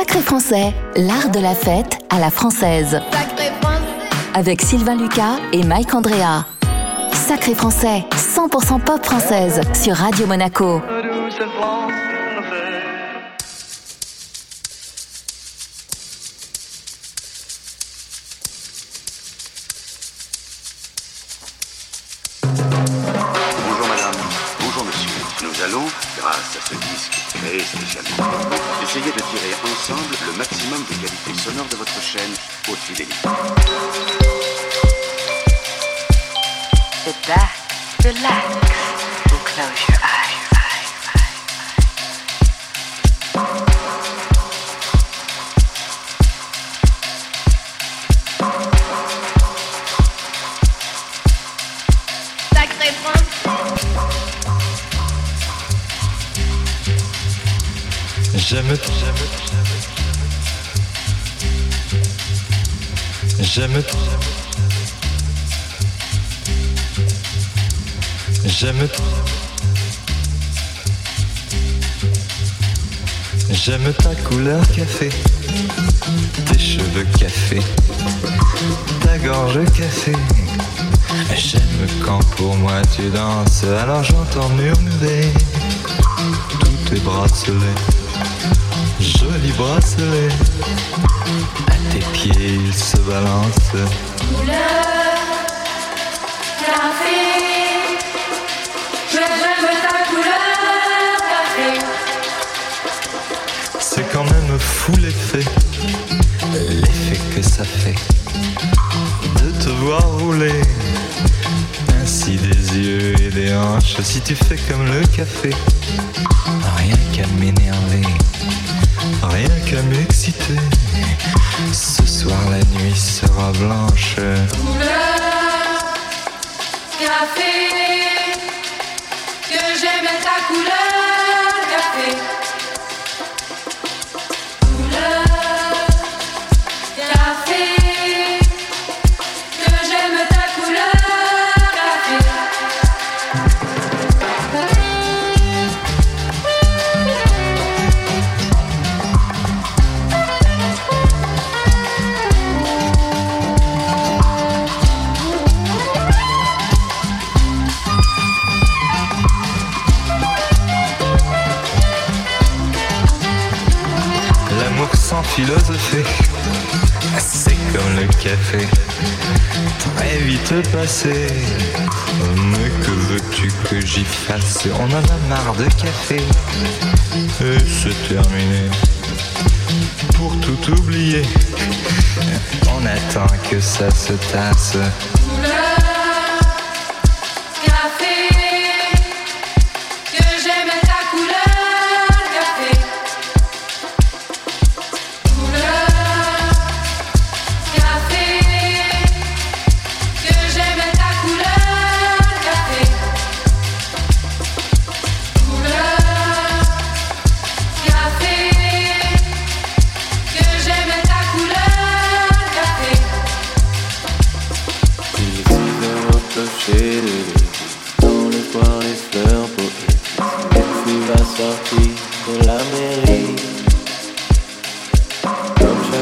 Sacré français, l'art de la fête à la française. Avec Sylvain Lucas et Mike Andrea. Sacré français, 100% pop française sur Radio Monaco. Essayer de tirer ensemble le maximum de qualité sonore de votre chaîne haute fidélité. Sit back. J'aime, j'aime, j'aime ta couleur café, tes cheveux café, ta gorge café. J'aime quand pour moi tu danses, alors j'entends murmurer tous tes bracelets. Joli bracelet, à tes pieds il se balance. Café. Je j'aime ta couleur café. C'est quand même fou l'effet, l'effet que ça fait de te voir rouler. Ainsi des yeux et des hanches, si tu fais comme le café, rien qu'à m'énerver, rien qu'à m'exciter. Ce soir la nuit sera blanche. Café. Que j'aime ta couleur passé. Mais que veux-tu que j'y fasse? On en a marre de café, et c'est terminé. Pour tout oublier, on attend que ça se tasse.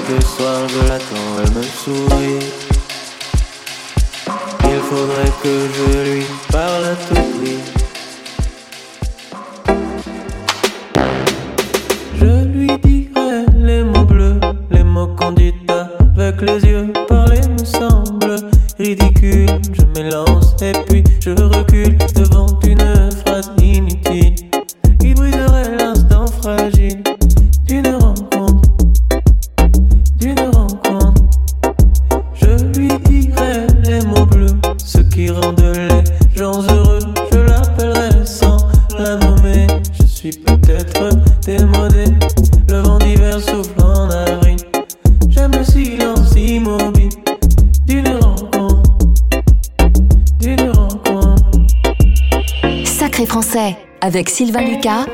Chaque soir je l'attends, elle me sourit. Il faudrait que je lui parle à tout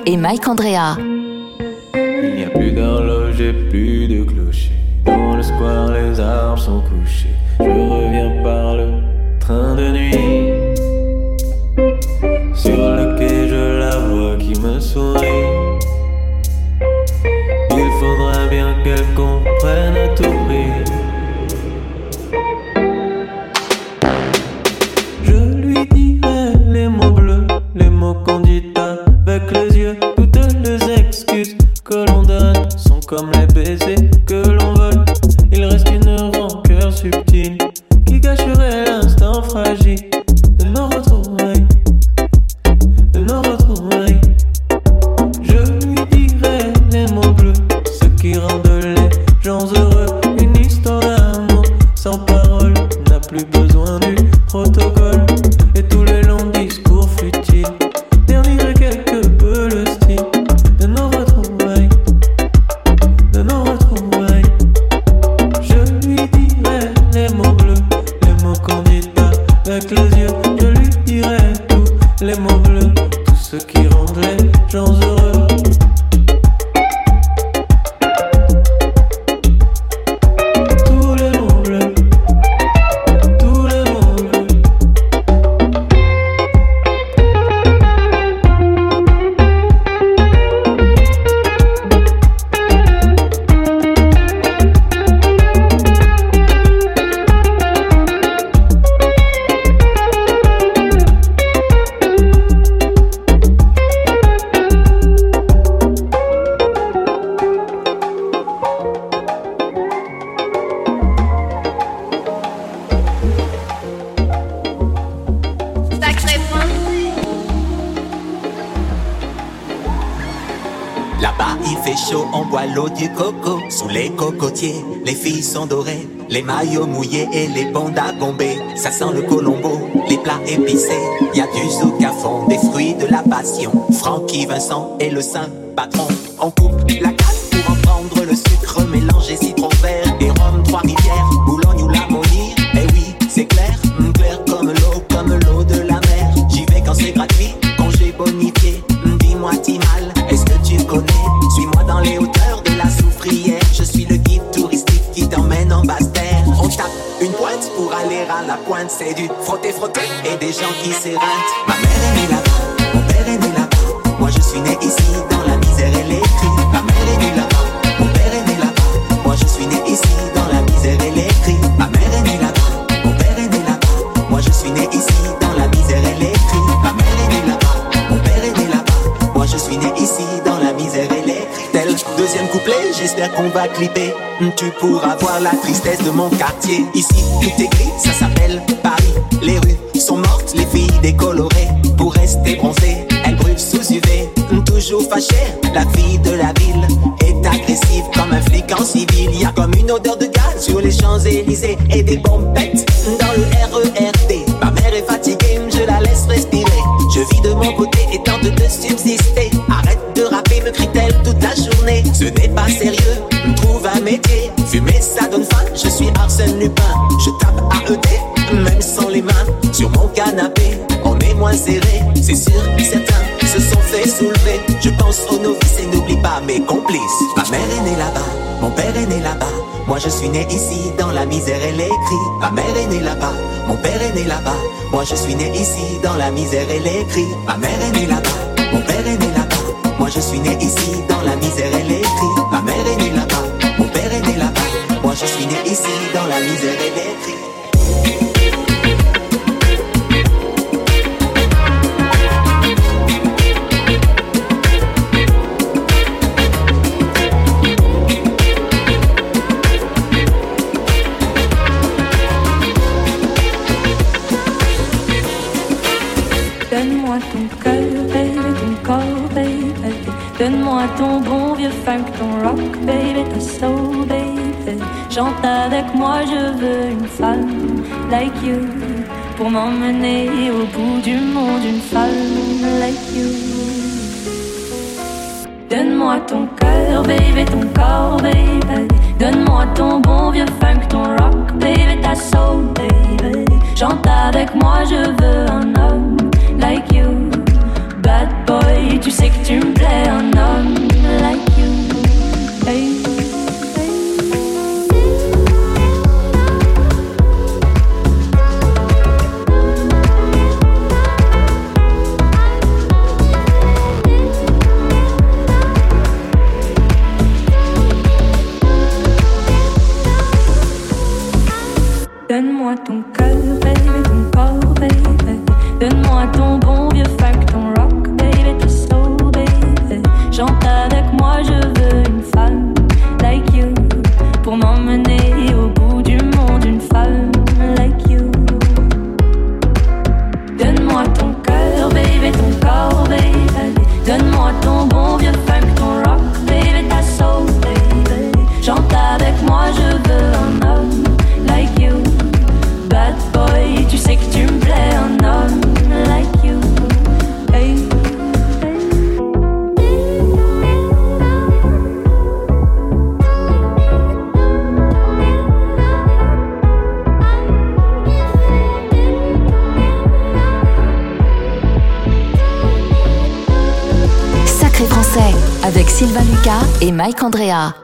et Mike Andrea. Protocole. Et tous Les maillots mouillés et les bandes à gomber. Ça sent le colombo, les plats épicés. Y a du zouk à fond, des fruits de la passion. Francky Vincent et le saint patron. On coupe Tu pourras voir la tristesse de mon quartier. Ici tout est gris, ça s'appelle Paris. Les rues sont mortes, les filles décolorées. Pour rester bronzées, elles brûlent sous UV. Toujours fâchée, la fille de la ville Est agressive comme un flic en civil. Y a comme une odeur de gaz sur les Champs-Élysées Et des bombes pètent dans le RERD Ma mère est fatiguée, je la laisse respirer. Je vis de mon côté et tente de subsister. Arrête de rapper, me crie-t-elle toute la journée. Ce n'est pas sérieux, Fumer ça donne faim, je suis Arsène Lupin. Je tape AED, même sans les mains. Sur mon canapé, on est moins serré. C'est sûr, certains se sont fait soulever. Je pense aux novices et n'oublie pas mes complices. Ma mère est née là-bas, mon père est né là-bas. Moi je suis né ici dans la misère et les cris. Ma mère est née là-bas, mon père est né là-bas. Moi je suis né ici dans la misère et les cris. Ma mère est née là-bas, mon père est né là-bas. Moi je suis né ici dans la misère et les cris. Ma mère est née là-bas, je suis né ici dans la misère et les Chante avec moi, je veux une femme like you. Pour m'emmener au bout du monde, une femme like you. Donne-moi ton cœur, baby, ton corps, baby. Donne-moi ton bon vieux funk, ton rock, baby, ta soul, baby. Chante avec moi, je veux un homme like you. Bad boy, tu sais que tu me plais, un homme like you. Mike Andrea.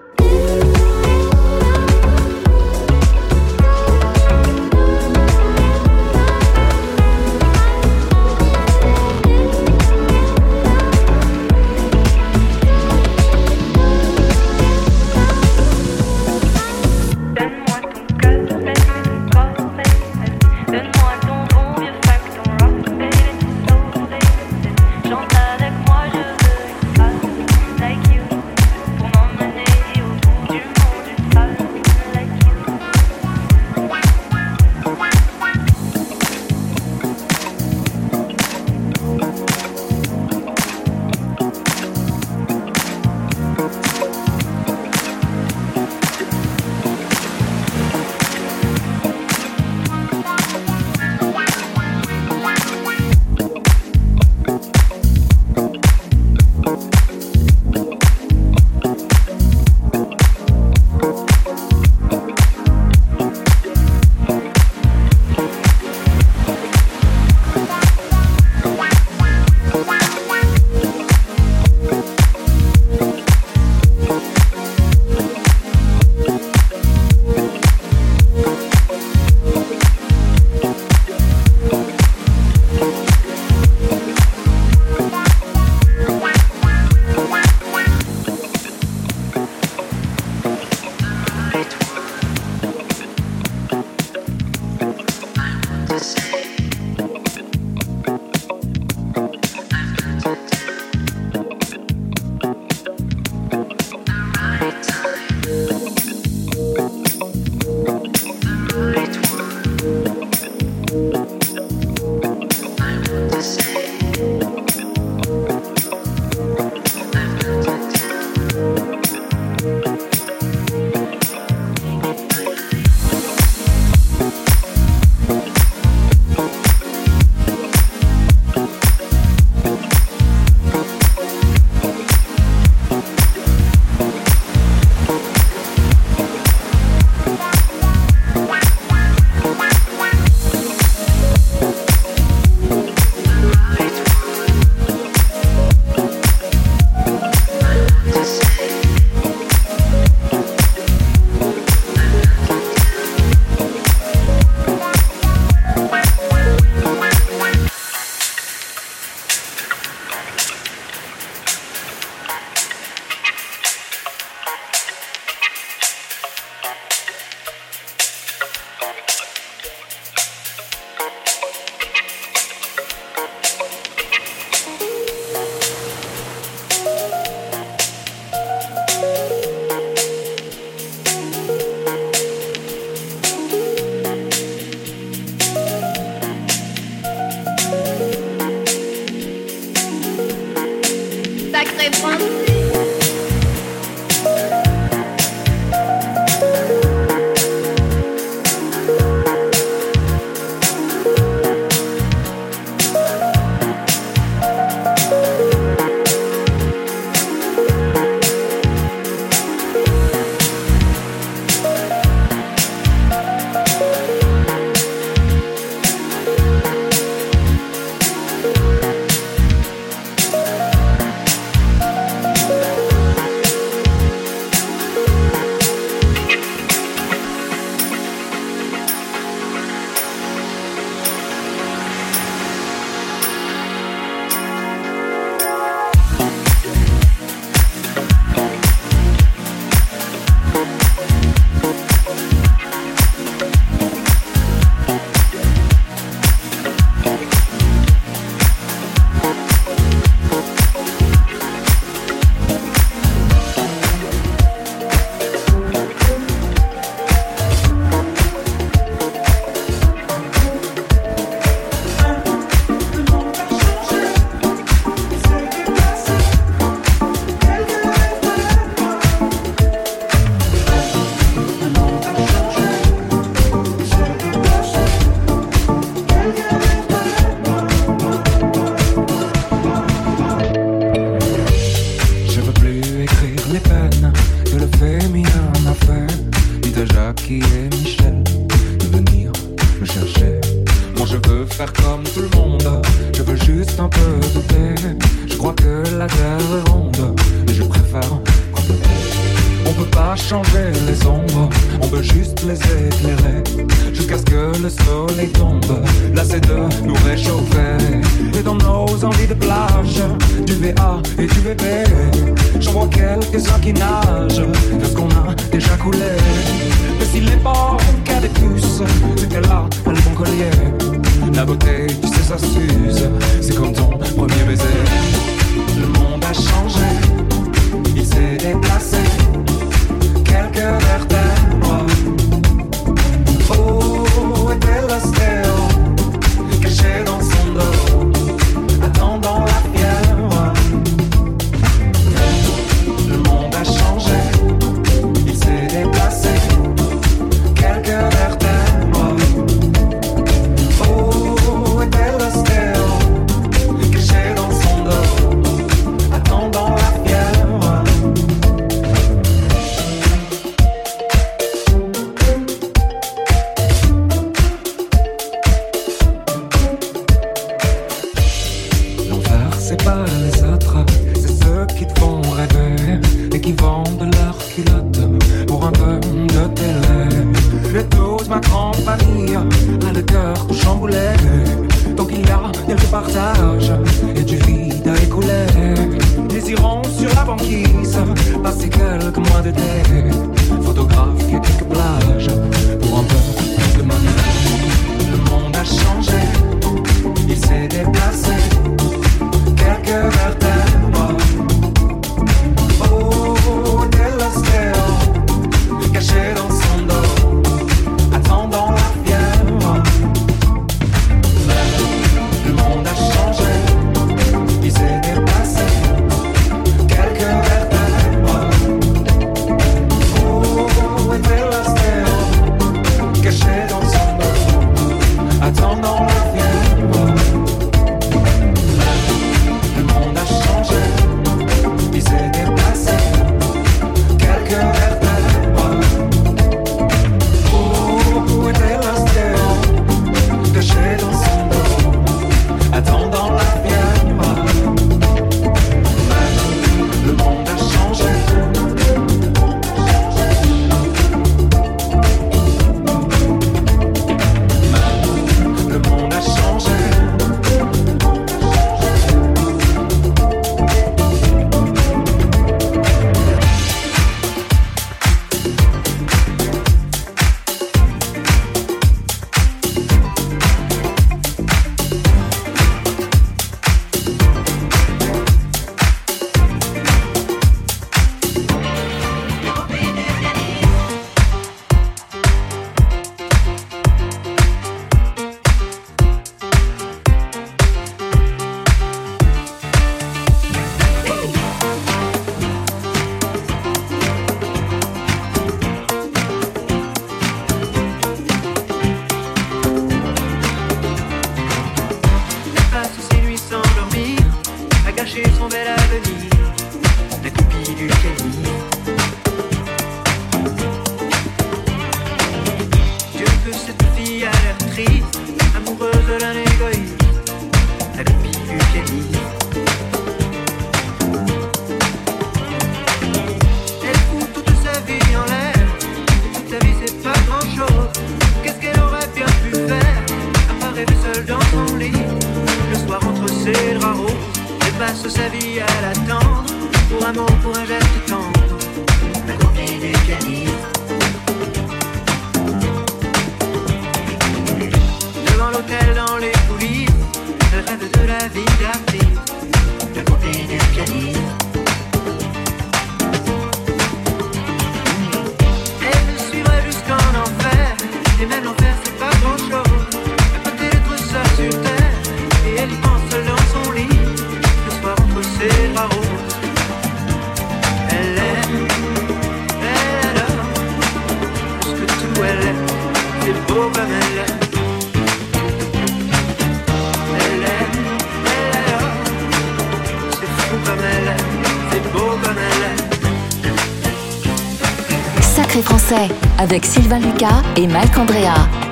Avec Sylvain Lucas et Mike Andrea.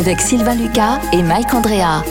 Avec Sylvain Lucas et Mike Andrea.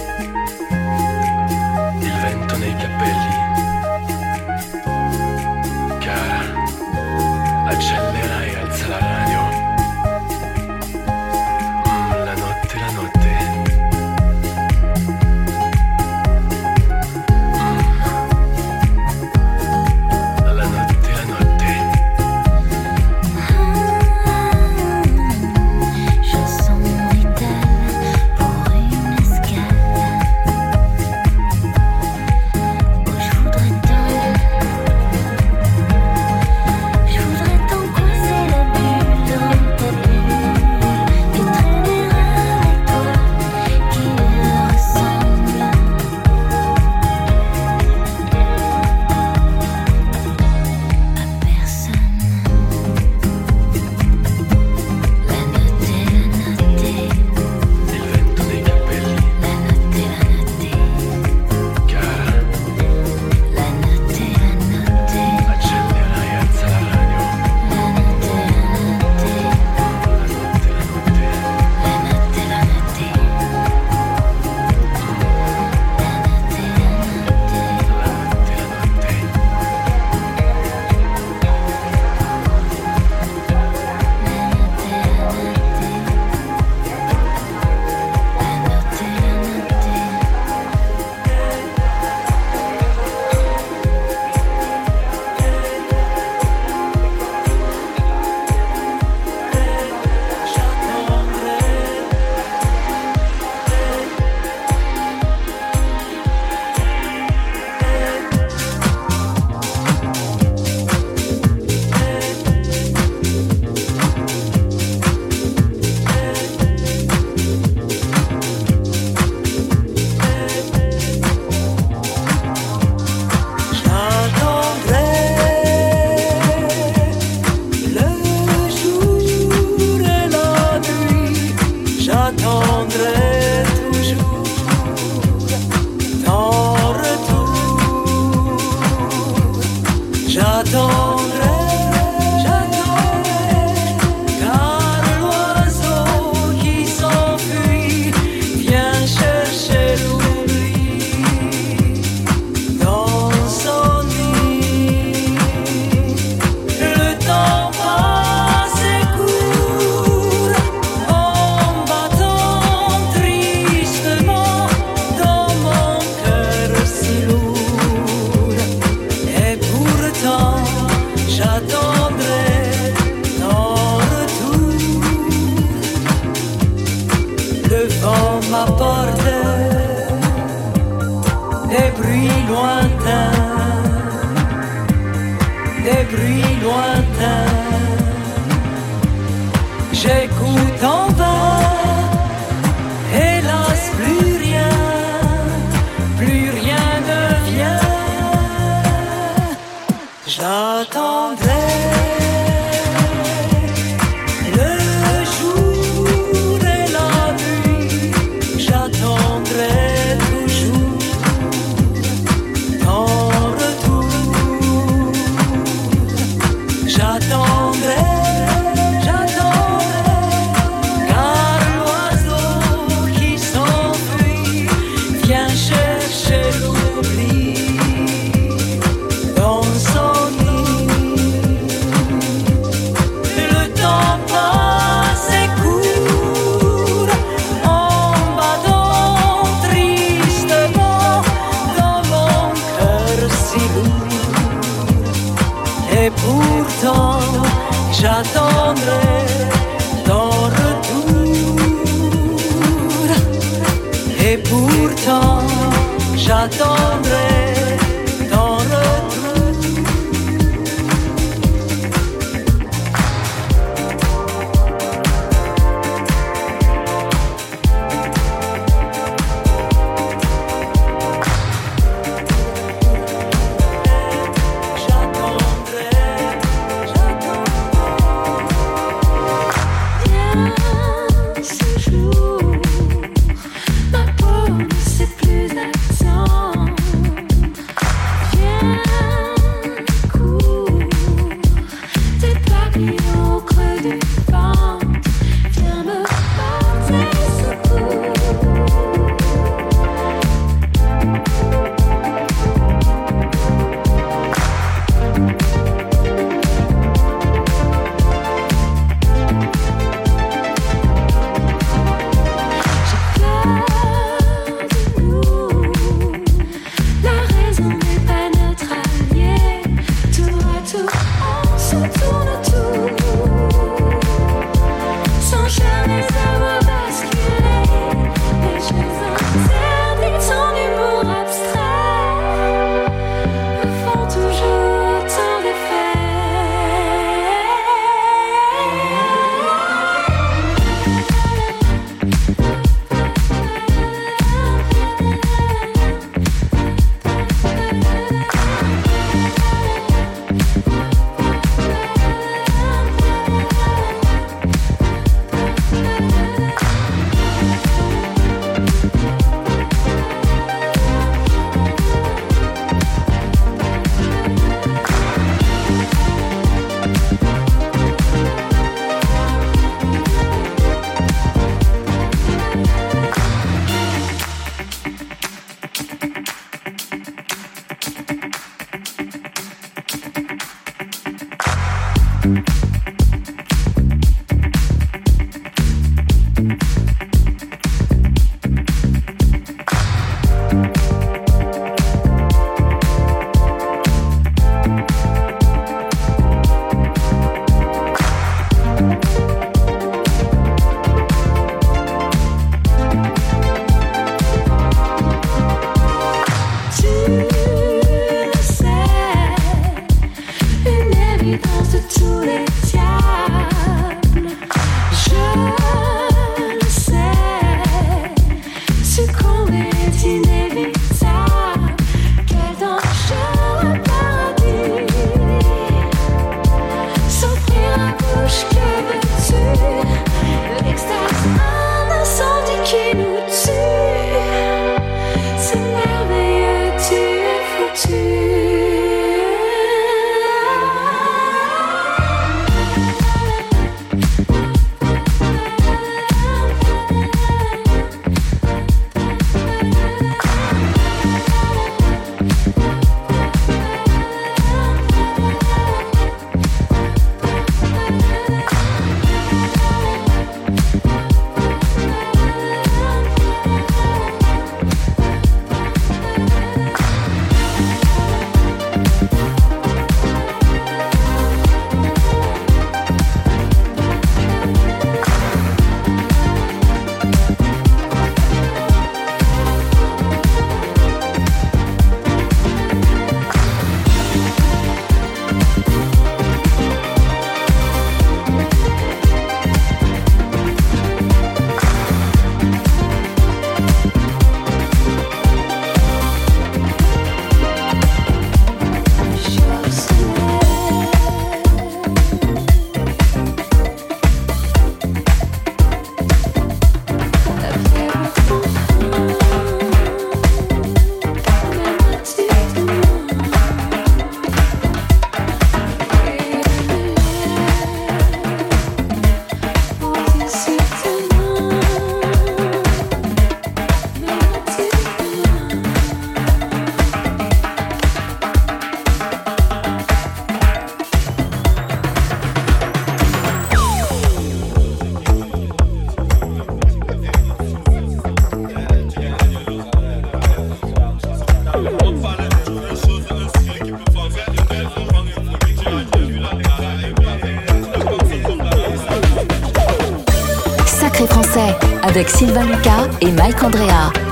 Avec Sylvain Lucas et Mike Andrea.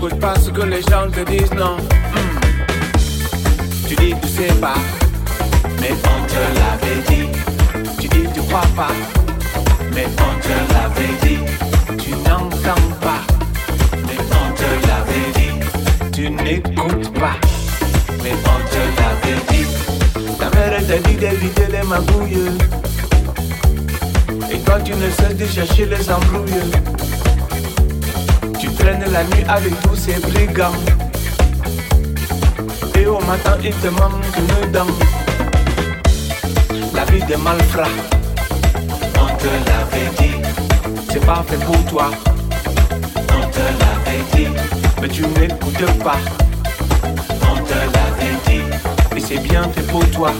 n'écoutes pas ce que les gens te disent, non. Hmm. Tu dis tu sais pas, mais on te l'avait dit. Tu dis tu crois pas, mais on te l'avait dit. Tu n'entends pas, mais on te l'avait dit. Tu n'écoutes pas, mais on te l'avait dit. Ta mère t'a dit d'éviter les magouilles. Et toi tu ne cesses de chercher les embrouilles. La nuit avec tous ces brigands. Et au matin il te manque une dent. La vie des malfrats. On te l'avait dit. C'est pas fait pour toi. On te l'avait dit. Mais tu n'écoutes pas. On te l'avait dit. Et c'est bien fait pour toi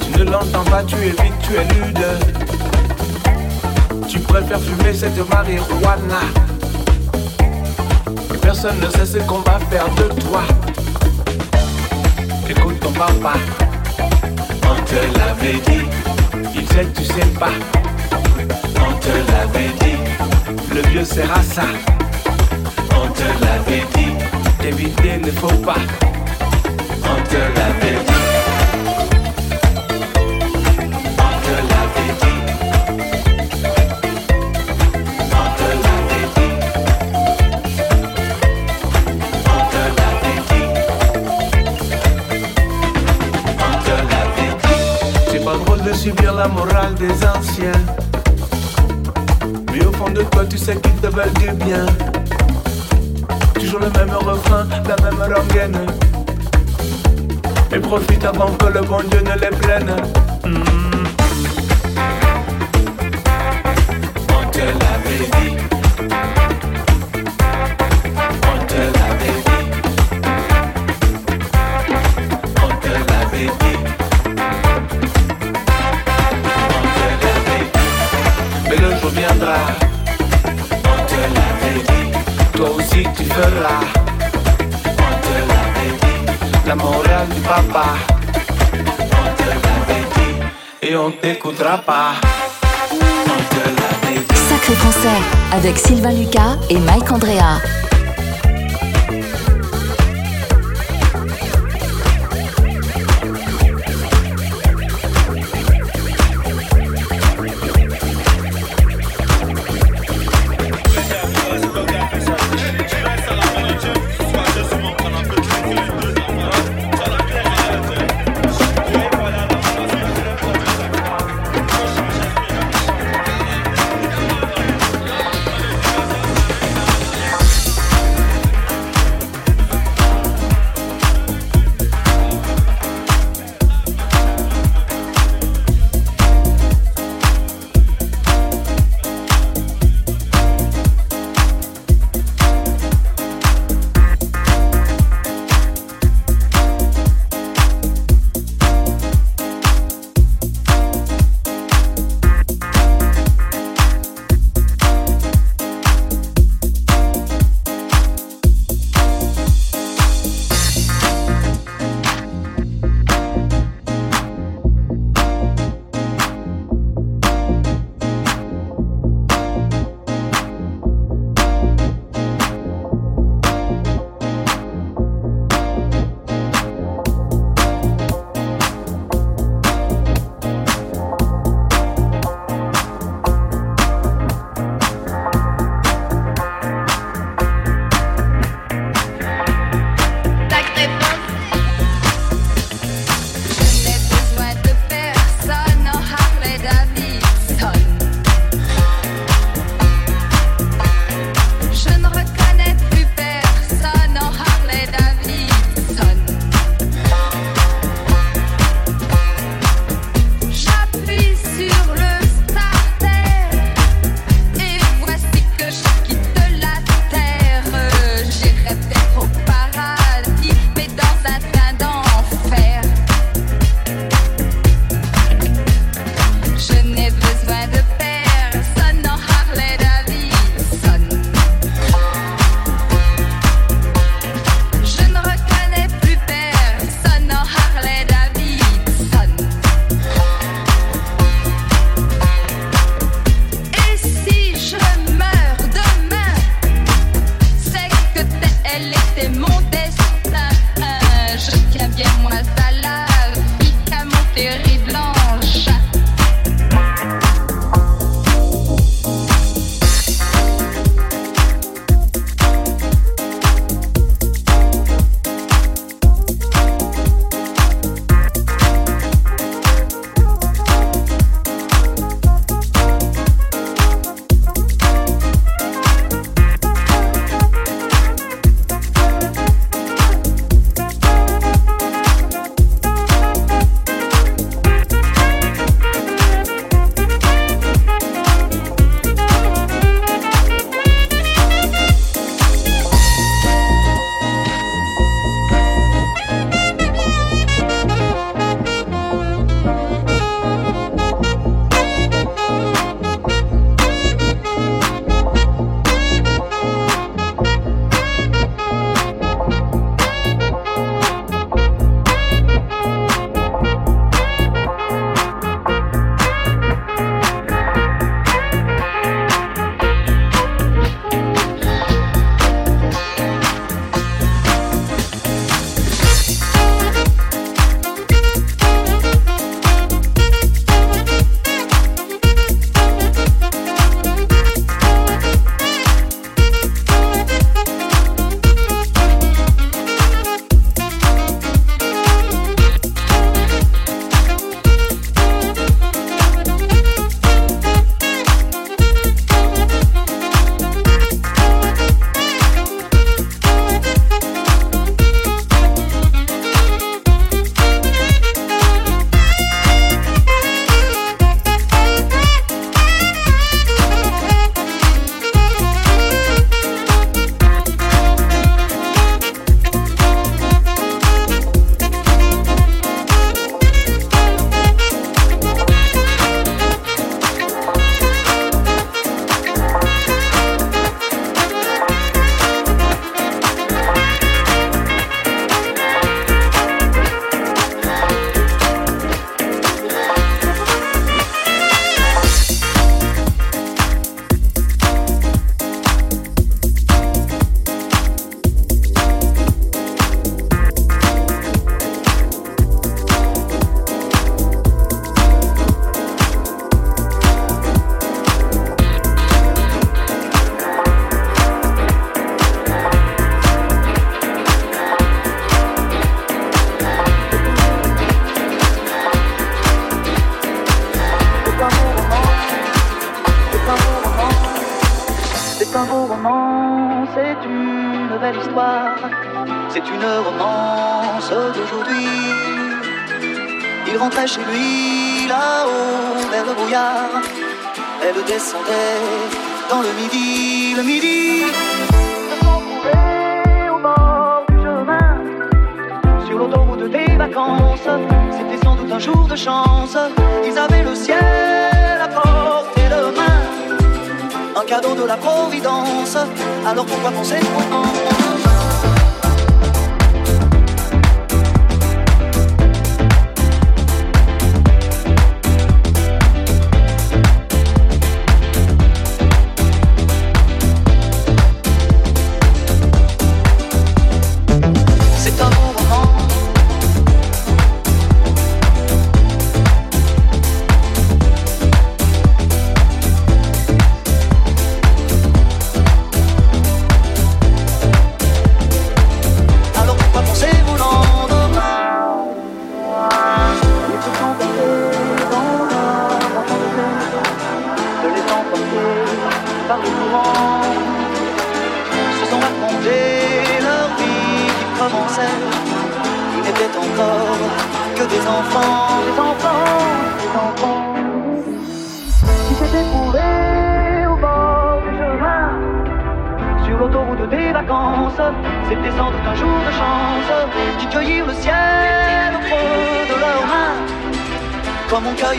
Tu ne l'entends pas, tu évites, tu es lude. Tu préfères fumer cette marijuana. Et personne ne sait ce qu'on va faire de toi. Écoute ton papa, on te l'avait dit. Il sait tu sais pas. On te l'avait dit. Le vieux sera ça. On te l'avait dit. D'éviter ne faut pas Toujours le même refrain, la même rengaine. Et profite avant que le bon Dieu ne les prenne. Mm. On te l'avait dit. On te l'avait dit. On te l'avait dit. On te l'avait dit. Mais le jour viendra. On te l'avait dit. Toi aussi tu feras papa. On te l'avait dit et on t'écoutera pas. On te l'avait dit. Sacré français avec Sylvain Lucas et Mike Andrea.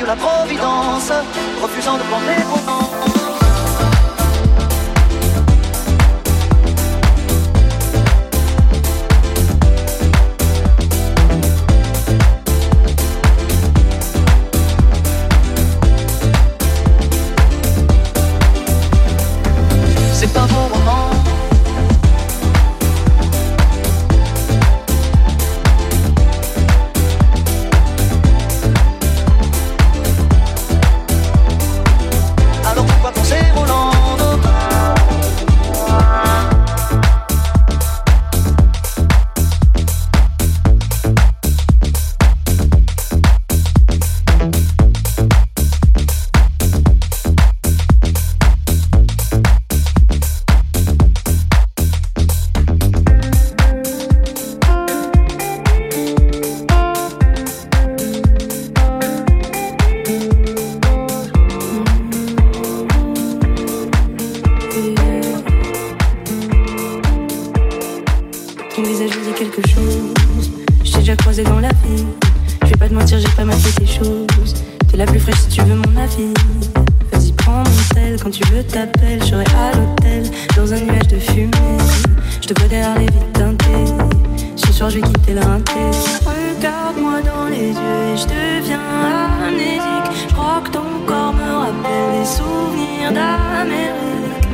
ou la providence, refusant de prendre fille. Vas-y, prends mon quand tu veux t'appelles, je serai à l'hôtel, dans un nuage de fumée. Je te vois derrière les vitres teintées. Ce soir, je vais quitter la Regarde-moi dans les yeux et je deviens amnésique. Je crois que ton corps me rappelle les souvenirs d'Amérique.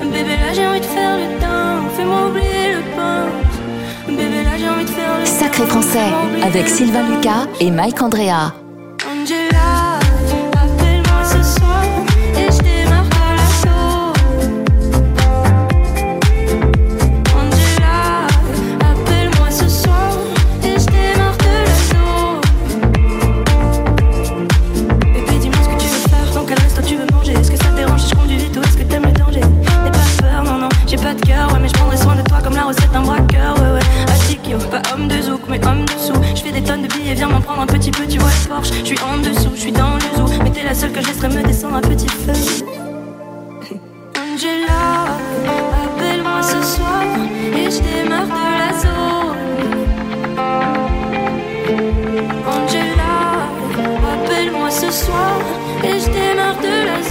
Bébé, là j'ai envie de faire le temps, fais-moi oublier le pain. Bébé, là j'ai envie de faire le temps Sacré français, avec Sylvain Lucas et Mike Andrea. des tonnes de billets, viens m'en prendre un petit peu, tu vois le Porsche. Je suis en dessous, je suis dans le zoo, mais t'es la seule que je laisserai me descendre un petit feu. Angela, appelle-moi ce soir et je démarre de la zone. Angela, appelle-moi ce soir et je démarre de la zone.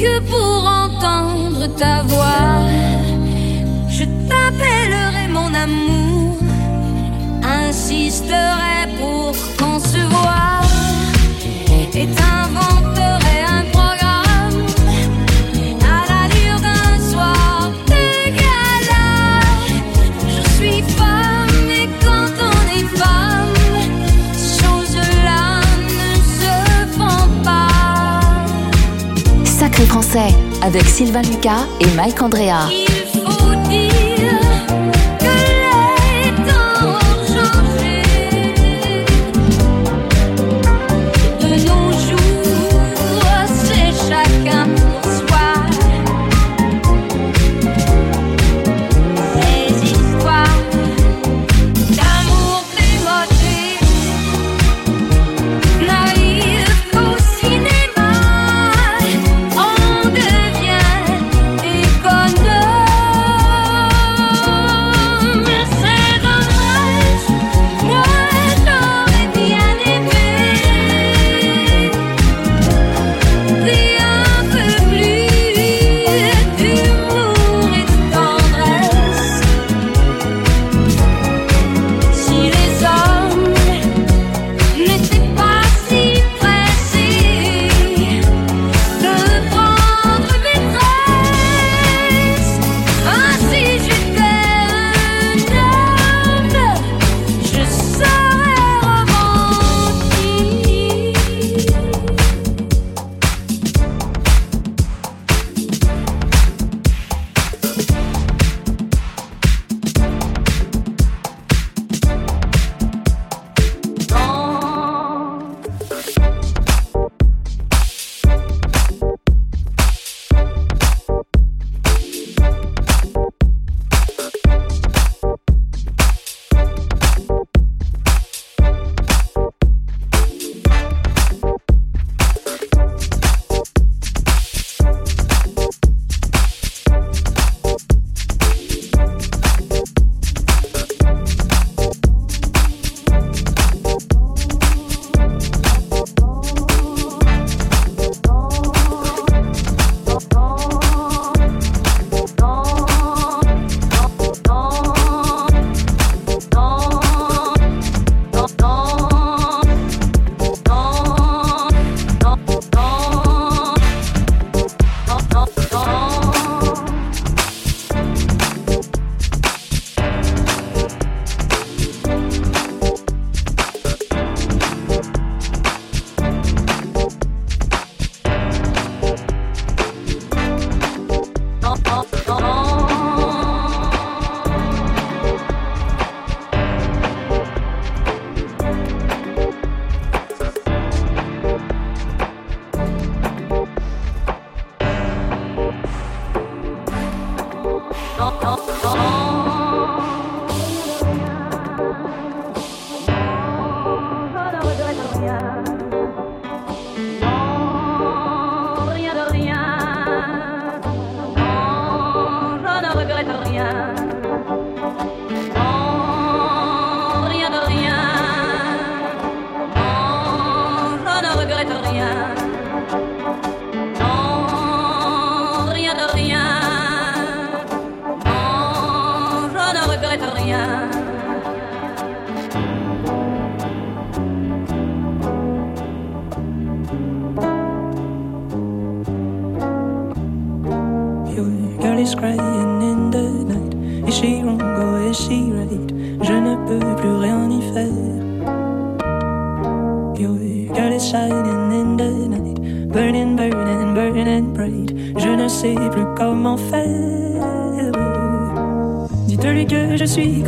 que pour entendre ta voix. Je t'appellerai mon amour, insisterai pour Avec Sylvain Lucas et Mike Andrea.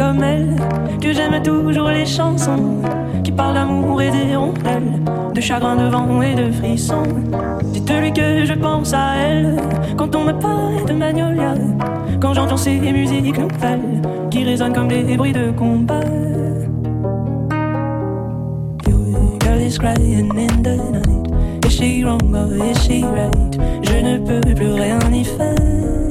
Comme elle, que j'aime toujours les chansons qui parlent d'amour et des rondelles, de chagrin, de vent et de frissons. Dites-lui que je pense à elle quand on me parle de Magnolia, quand j'entends ces musiques nouvelles qui résonnent comme des bruits de combat. Girl is crying in the night. Is she wrong or is she right? Je ne peux plus rien y faire.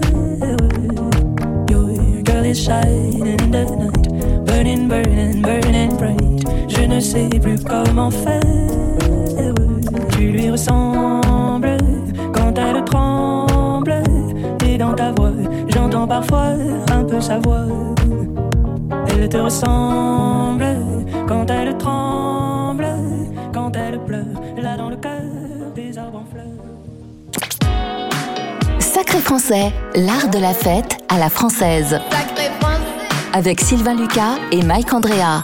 Je ne sais plus comment faire. Tu lui ressembles quand elle tremble. Et dans ta voix, j'entends parfois un peu sa voix. Elle te ressemble quand elle tremble, quand elle pleure, là dans le cœur des arbres en fleurs. Sacré français, l'art de la fête à la française. Avec Sylvain Lucas et Mike Andrea.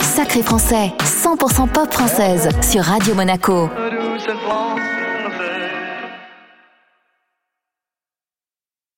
Sacré français, 100% pop française sur Radio Monaco.